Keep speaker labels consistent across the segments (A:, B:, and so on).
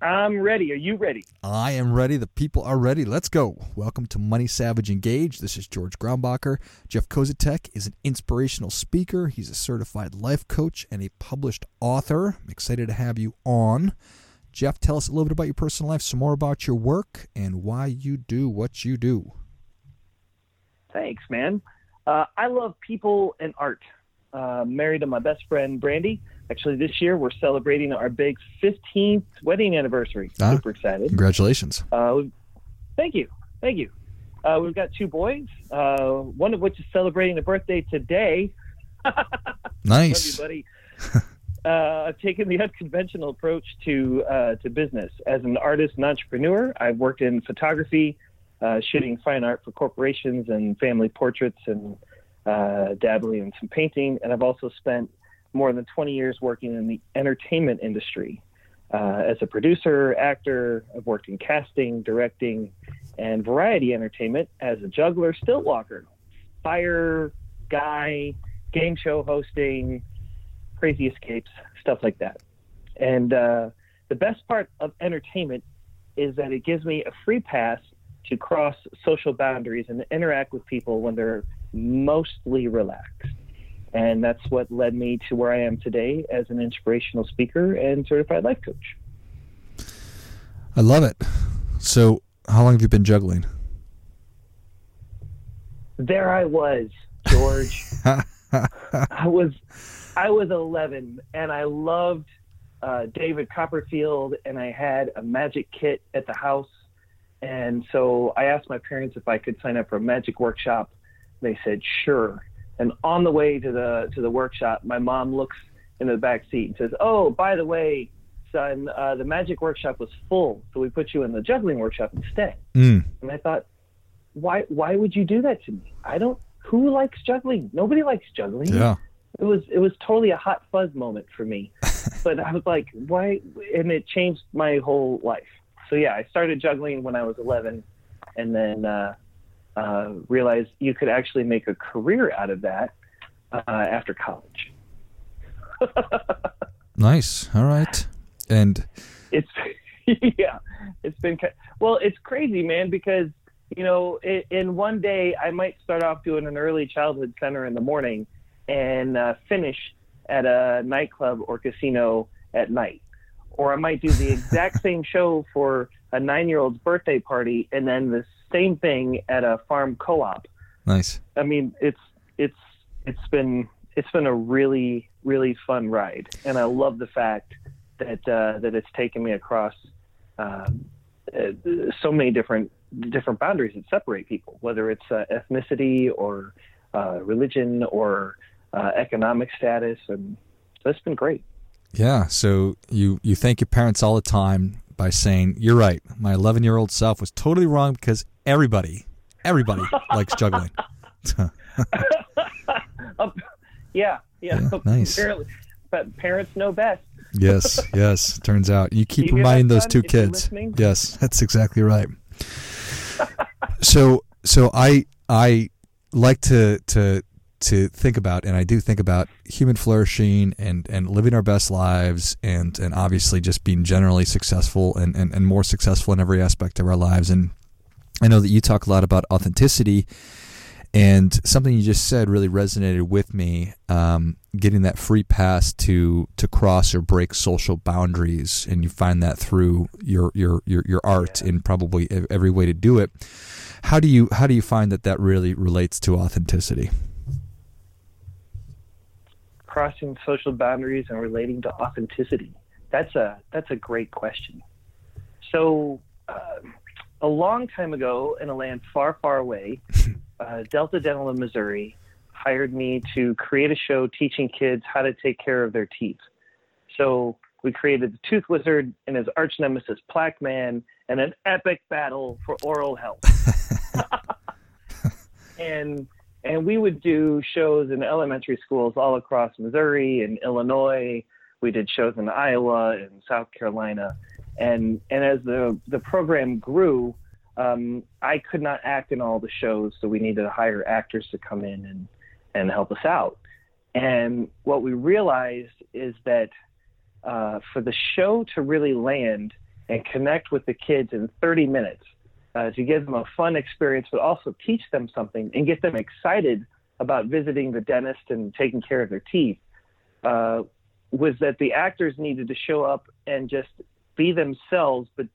A: I'm ready. Are you ready?
B: I am ready. The people are ready. Let's go. Welcome to Money Savage Engage. This is George Grumbacher. Jeff Kozatek is an inspirational speaker. He's a certified life coach and a published author. I'm excited to have you on. Jeff, tell us a little bit about your personal life, some more about your work, and why you do what you do.
A: Thanks, man. Uh, I love people and art. Uh, married to my best friend, Brandy. Actually, this year we're celebrating our big 15th wedding anniversary.
B: Ah,
A: Super excited.
B: Congratulations.
A: Uh, thank you. Thank you. Uh, we've got two boys, uh, one of which is celebrating a birthday today.
B: Nice.
A: Love you, buddy. uh, I've taken the unconventional approach to uh, to business. As an artist and entrepreneur, I've worked in photography, uh, shooting fine art for corporations and family portraits, and uh, dabbling in some painting. And I've also spent more than 20 years working in the entertainment industry. Uh, as a producer, actor, I've worked in casting, directing, and variety entertainment as a juggler, stilt walker, fire guy, game show hosting, crazy escapes, stuff like that. And uh, the best part of entertainment is that it gives me a free pass to cross social boundaries and interact with people when they're mostly relaxed. And that's what led me to where I am today as an inspirational speaker and certified life coach.
B: I love it. So, how long have you been juggling?
A: There I was, George. I was I was 11 and I loved uh, David Copperfield and I had a magic kit at the house and so I asked my parents if I could sign up for a magic workshop. They said sure. And on the way to the to the workshop, my mom looks in the back seat and says, "Oh, by the way, son, uh, the magic workshop was full, so we put you in the juggling workshop instead."
B: Mm.
A: And I thought, why why would you do that to me? I don't. Who likes juggling? Nobody likes juggling.
B: Yeah.
A: It was it was totally a hot fuzz moment for me. but I was like, why? And it changed my whole life. So yeah, I started juggling when I was 11, and then uh, uh, realized you could actually make a career out of that uh, after college.
B: Nice. All right. And
A: it's yeah, it's been well, it's crazy, man, because you know, in, in one day I might start off doing an early childhood center in the morning and uh, finish at a nightclub or casino at night, or I might do the exact same show for a nine-year-old's birthday party and then the same thing at a farm co-op.
B: nice.
A: I mean, it's it's it's been it's been a really really fun ride, and I love the fact that uh, that it's taken me across um, uh, so many different different boundaries that separate people, whether it's uh, ethnicity or uh, religion or uh, economic status, and it's been great.
B: Yeah. So you you thank your parents all the time by saying, "You're right. My 11 year old self was totally wrong because everybody, everybody likes juggling."
A: Yeah, yeah.
B: Yeah, nice.
A: Apparently, but parents know best.
B: yes. Yes. Turns out you keep
A: You
B: reminding those two kids. Yes, that's exactly right. so so I I like to to to think about and I do think about human flourishing and and living our best lives and and obviously just being generally successful and and, and more successful in every aspect of our lives and I know that you talk a lot about authenticity And something you just said really resonated with me. Um, getting that free pass to to cross or break social boundaries, and you find that through your your your, your art yeah. in probably every way to do it. How do you how do you find that that really relates to authenticity?
A: Crossing social boundaries and relating to authenticity. That's a that's a great question. So. Uh, a long time ago in a land far, far away, uh, Delta Dental in Missouri hired me to create a show teaching kids how to take care of their teeth. So we created the Tooth Wizard and his arch nemesis Plaque Man and an epic battle for oral health. and and we would do shows in elementary schools all across Missouri and Illinois. We did shows in Iowa and South Carolina and and as the the program grew, um, I could not act in all the shows, so we needed to hire actors to come in and and help us out. And what we realized is that uh, for the show to really land and connect with the kids in 30 minutes, uh, to give them a fun experience, but also teach them something and get them excited about visiting the dentist and taking care of their teeth, uh, was that the actors needed to show up and just be themselves, but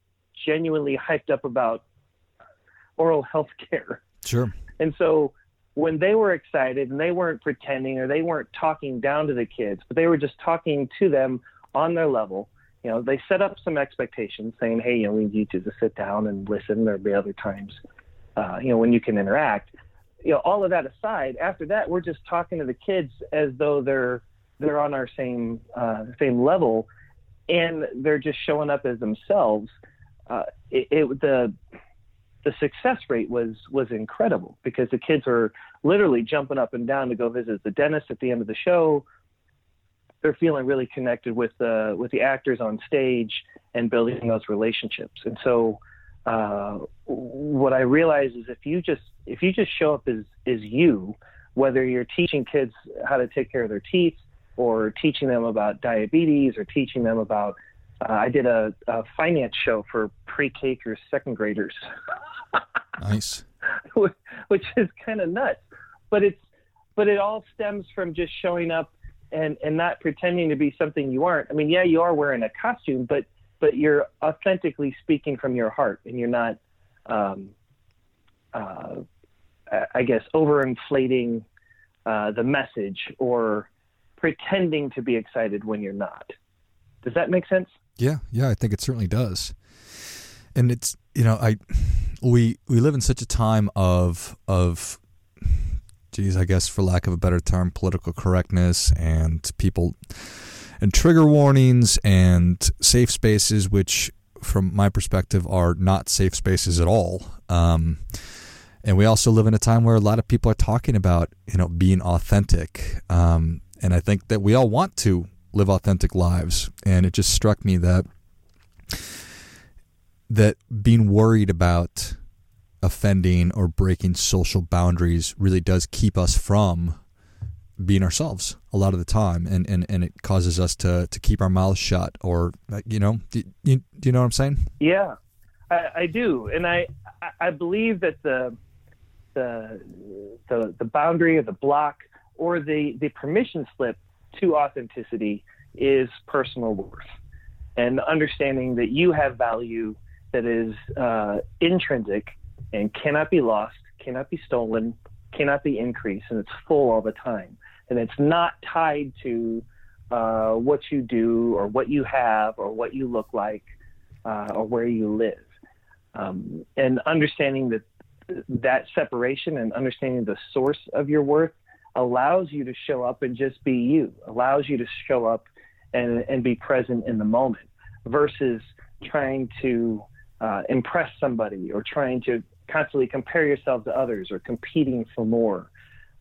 A: genuinely hyped up about oral health care.
B: Sure.
A: And so when they were excited and they weren't pretending or they weren't talking down to the kids, but they were just talking to them on their level, you know, they set up some expectations saying, hey, you know, we need you to just sit down and listen. There'll be other times, uh, you know, when you can interact. You know, all of that aside, after that, we're just talking to the kids as though they're they're on our same uh, same level, and they're just showing up as themselves. Uh, it, it, the the success rate was was incredible because the kids are literally jumping up and down to go visit the dentist at the end of the show. They're feeling really connected with the with the actors on stage and building those relationships. And so, uh, what I realize is if you just if you just show up as as you, whether you're teaching kids how to take care of their teeth, or teaching them about diabetes or teaching them about uh, I did a, a, finance show for pre-K through second graders.
B: nice.
A: Which is kind of nuts, but it's but it all stems from just showing up and and not pretending to be something you aren't. I mean, yeah, you are wearing a costume, but but you're authentically speaking from your heart, and you're not, um, uh, I guess, overinflating uh, the message or pretending to be excited when you're not. Does that make sense?
B: Yeah, yeah, I think it certainly does. And it's you know I we we live in such a time of of geez, I guess for lack of a better term, political correctness and people and trigger warnings and safe spaces, which from my perspective are not safe spaces at all. Um, and we also live in a time where a lot of people are talking about you know being authentic. Um, and I think that we all want to live authentic lives. And it just struck me that that being worried about offending or breaking social boundaries really does keep us from being ourselves a lot of the time. And, and, and it causes us to, to keep our mouths shut or you know do you, do you know what i'm saying?
A: Yeah I, I do. And I, I believe that the the the, the boundary or the block or the, the permission slip to authenticity is personal worth and understanding that you have value that is uh, intrinsic and cannot be lost, cannot be stolen, cannot be increased, and it's full all the time. And it's not tied to uh, what you do or what you have or what you look like uh, or where you live. Um, and understanding that that separation and understanding the source of your worth allows you to show up and just be you, allows you to show up and, and be present in the moment versus trying to uh, impress somebody or trying to constantly compare yourself to others or competing for more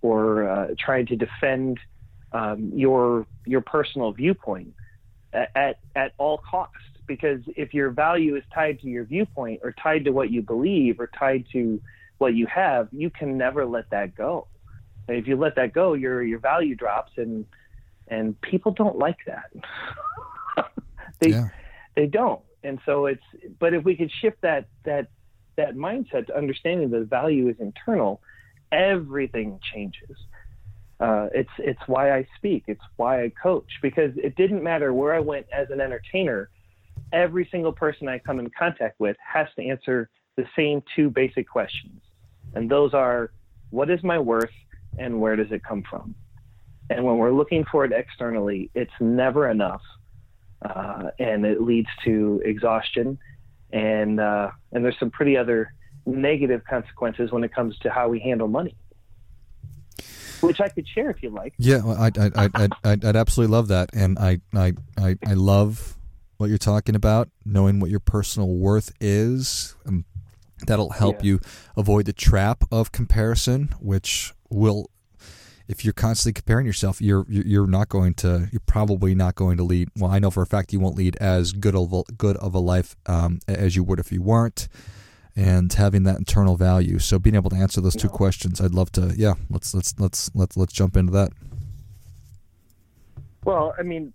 A: or uh, trying to defend um, your your personal viewpoint at, at, at all costs. Because if your value is tied to your viewpoint or tied to what you believe or tied to what you have you can never let that go if you let that go, your your value drops, and and people don't like that. they yeah. they don't, and so it's. But if we could shift that that that mindset to understanding that value is internal, everything changes. Uh, it's it's why I speak. It's why I coach because it didn't matter where I went as an entertainer. Every single person I come in contact with has to answer the same two basic questions, and those are, what is my worth, and where does it come from? And when we're looking for it externally, it's never enough, uh, and it leads to exhaustion, and uh, and there's some pretty other negative consequences when it comes to how we handle money which I could share if you like.
B: Yeah, well, I, I, I, I'd, I'd absolutely love that, and I, I, I, I love what you're talking about. Knowing what your personal worth is, um, that'll help yeah. you avoid the trap of comparison, which will. If you're constantly comparing yourself, you're you're not going to. You're probably not going to lead. Well, I know for a fact you won't lead as good of a, good of a life um, as you would if you weren't and having that internal value. So being able to answer those two questions, I'd love to. Yeah, let's let's let's let's let's jump into that.
A: Well, I mean,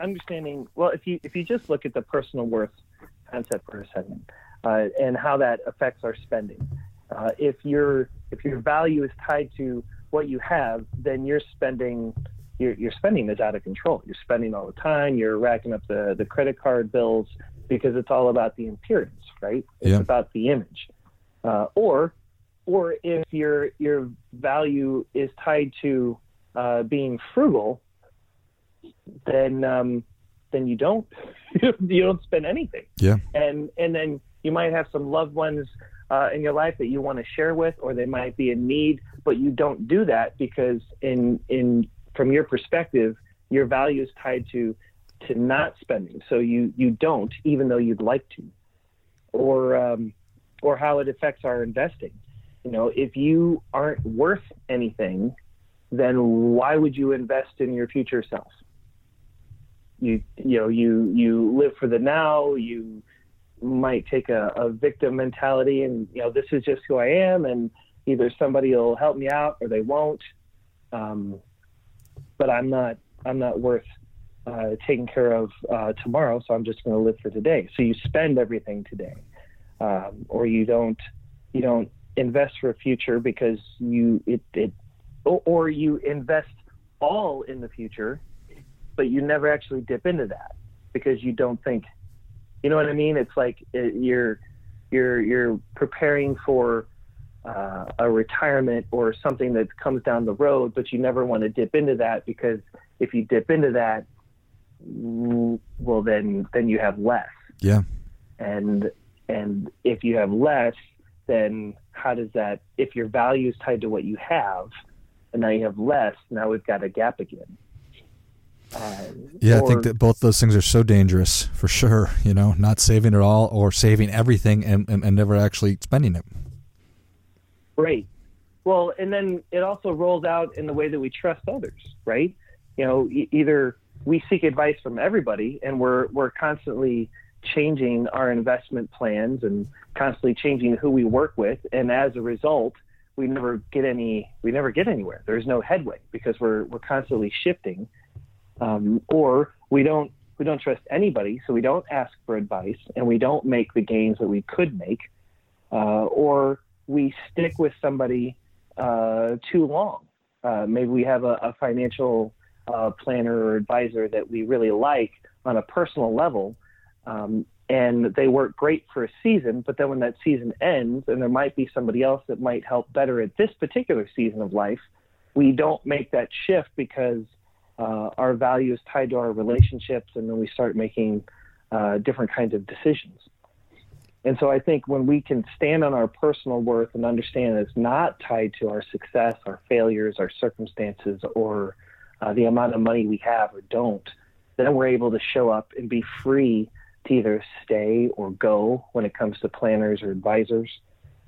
A: understanding. Well, if you if you just look at the personal worth concept for a second, uh, and how that affects our spending. Uh, if your if your value is tied to what you have, then you're spending your, your spending is out of control. You're spending all the time. You're racking up the the credit card bills because it's all about the appearance right? It's yeah. about the image. Uh, or, or if your your value is tied to uh, being frugal, then um, then you don't you don't spend anything.
B: Yeah.
A: And and then you might have some loved ones uh, in your life that you want to share with, or they might be in need, but you don't do that because in in from your perspective, your value is tied to to not spending. So you you don't, even though you'd like to or um, or how it affects our investing. You know, if you aren't worth anything, then why would you invest in your future self? You you know you you live for the now. You might take a, a victim mentality, and you know this is just who I am, and either somebody will help me out or they won't. Um, but I'm not I'm not worth uh, taken care of uh, tomorrow, so I'm just going to live for today. So you spend everything today, um, or you don't you don't invest for a future because you it, it or you invest all in the future, but you never actually dip into that because you don't think, you know what I mean? It's like it, uh, you're you're you're preparing for uh, a retirement or something that comes down the road, but you never want to dip into that because if you dip into that, well then then you have less.
B: Yeah.
A: And and if you have less, then how does that if your value is tied to what you have and now you have less, now we've got a gap again.
B: Um, yeah, or, I think that both those things are so dangerous for sure. You know, not saving at all or saving everything and, and, and never actually spending it.
A: Right. Well, and then it also rolls out in the way that we trust others, right? You know, e- either we seek advice from everybody, and we're we're constantly changing our investment plans and constantly changing who we work with, and as a result, we never get any we never get anywhere. There's no headway because we're we're constantly shifting, um, or we don't we don't trust anybody, so we don't ask for advice, and we don't make the gains that we could make, uh, or we stick with somebody uh, too long. Uh, maybe we have a, a financial uh, planner or advisor that we really like on a personal level. Um, and they work great for a season, but then when that season ends and there might be somebody else that might help better at this particular season of life, we don't make that shift because uh, our value is tied to our relationships and then we start making uh, different kinds of decisions. And so I think when we can stand on our personal worth and understand that it's not tied to our success, our failures, our circumstances, or uh, the amount of money we have or don't, then we're able to show up and be free to either stay or go when it comes to planners or advisors.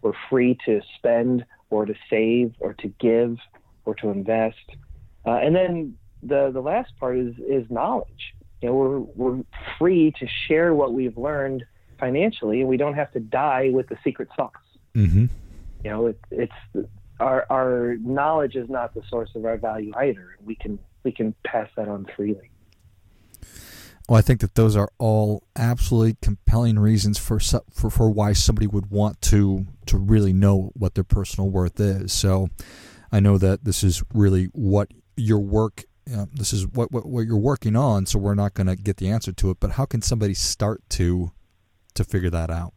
A: We're free to spend or to save or to give or to invest. Uh, and then the, the last part is, is knowledge. You know, we're, we're free to share what we've learned financially, and we don't have to die with the secret sauce.
B: Mm-hmm.
A: You know, it, it's our our knowledge is not the source of our value either. We can we can pass that on freely.
B: Well, I think that those are all absolutely compelling reasons for for for why somebody would want to to really know what their personal worth is. So, I know that this is really what your work. Uh, this is what, what what you're working on. So we're not going to get the answer to it. But how can somebody start to to figure that out?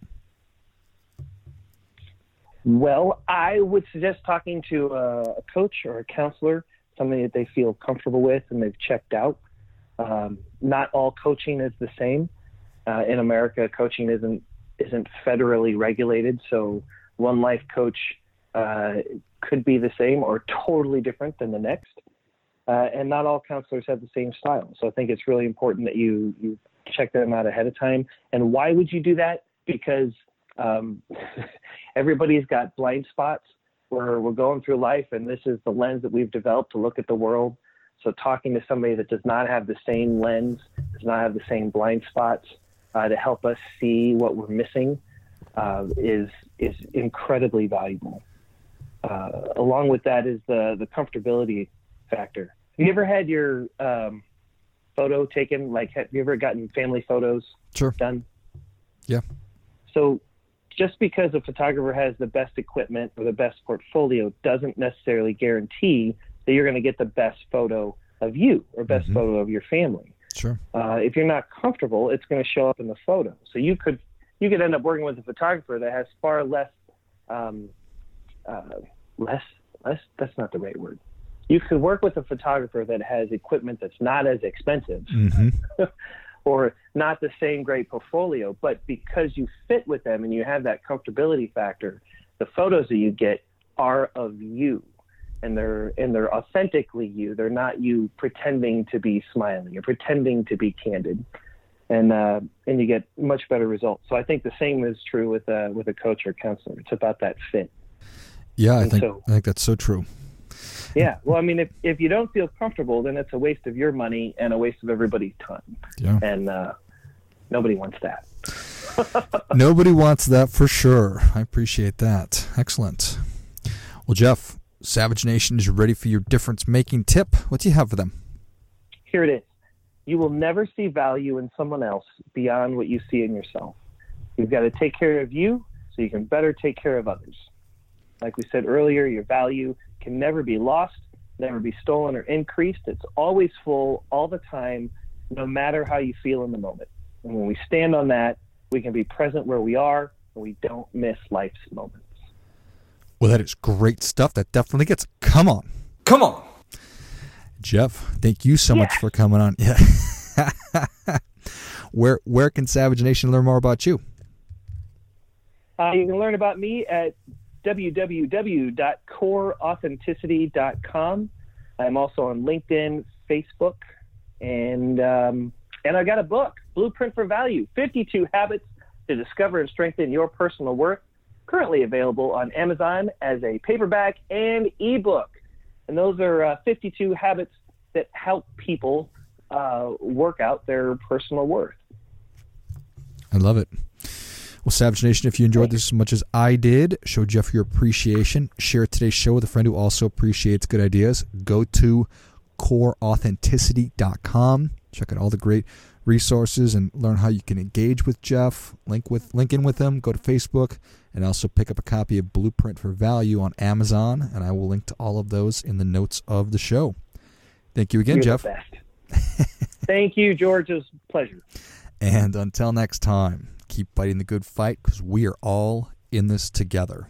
A: Well, I would suggest talking to a coach or a counselor, somebody that they feel comfortable with and they've checked out. Um, not all coaching is the same. Uh, in America, coaching isn't isn't federally regulated, so one life coach uh, could be the same or totally different than the next. Uh, and not all counselors have the same style. So I think it's really important that you you check them out ahead of time. And why would you do that? Because um, everybody's got blind spots where we're going through life, and this is the lens that we've developed to look at the world. So talking to somebody that does not have the same lens, does not have the same blind spots, uh, to help us see what we're missing, uh, is is incredibly valuable. Uh, along with that is the the comfortability factor. Have you ever had your um, photo taken? Like, have you ever gotten family photos
B: sure.
A: done?
B: Yeah.
A: So just because a photographer has the best equipment or the best portfolio doesn't necessarily guarantee that you're going to get the best photo of you or best mm-hmm. photo of your family.
B: Sure.
A: Uh, if you're not comfortable, it's going to show up in the photo. So you could you could end up working with a photographer that has far less um, uh, less less that's not the right word. You could work with a photographer that has equipment that's not as expensive.
B: Mm-hmm.
A: or not the same great portfolio, but because you fit with them and you have that comfortability factor, the photos that you get are of you and they're and they're authentically you. They're not you pretending to be smiling or pretending to be candid, and uh, and you get much better results. So I think the same is true with uh, with a coach or counselor. It's about that fit.
B: Yeah, I think so, I think that's so true.
A: Yeah, well, I mean, if if you don't feel comfortable, then it's a waste of your money and a waste of everybody's time.
B: Yeah,
A: and uh, nobody wants that.
B: nobody wants that for sure. I appreciate that. Excellent. Well, Jeff, Savage Nation is ready for your difference making tip. What do you have for them?
A: Here it is. You will never see value in someone else beyond what you see in yourself. You've got to take care of you so you can better take care of others. Like we said earlier, your value can never be lost, never be stolen or increased. It's always full all the time, no matter how you feel in the moment. And when we stand on that, we can be present where we are and we don't miss life's moments.
B: Well, that is great stuff. That definitely gets. Come on.
C: Come on.
B: Jeff, thank you so yeah. much for coming on. Yeah. where where can Savage Nation learn more about you?
A: Uh, you can learn about me at www.coreauthenticity.com. I'm also on LinkedIn, Facebook, and um, and I got a book, Blueprint for Value: 52 Habits to Discover and Strengthen Your Personal Worth currently available on Amazon as a paperback and ebook. And those are uh, 52 habits that help people uh, work out their personal worth.
B: I love it. Well, Savage Nation, if you enjoyed this as much as I did, show Jeff your appreciation. Share today's show with a friend who also appreciates good ideas. Go to coreauthenticity.com. Check out all the great resources and learn how you can engage with Jeff. Link with link in with him. Go to Facebook and also pick up a copy of Blueprint for Value on Amazon. And I will link to all of those in the notes of the show. Thank you again,
A: You're
B: Jeff.
A: Thank you, George. It was a pleasure.
B: And until next time, keep fighting the good fight because we are all in this together.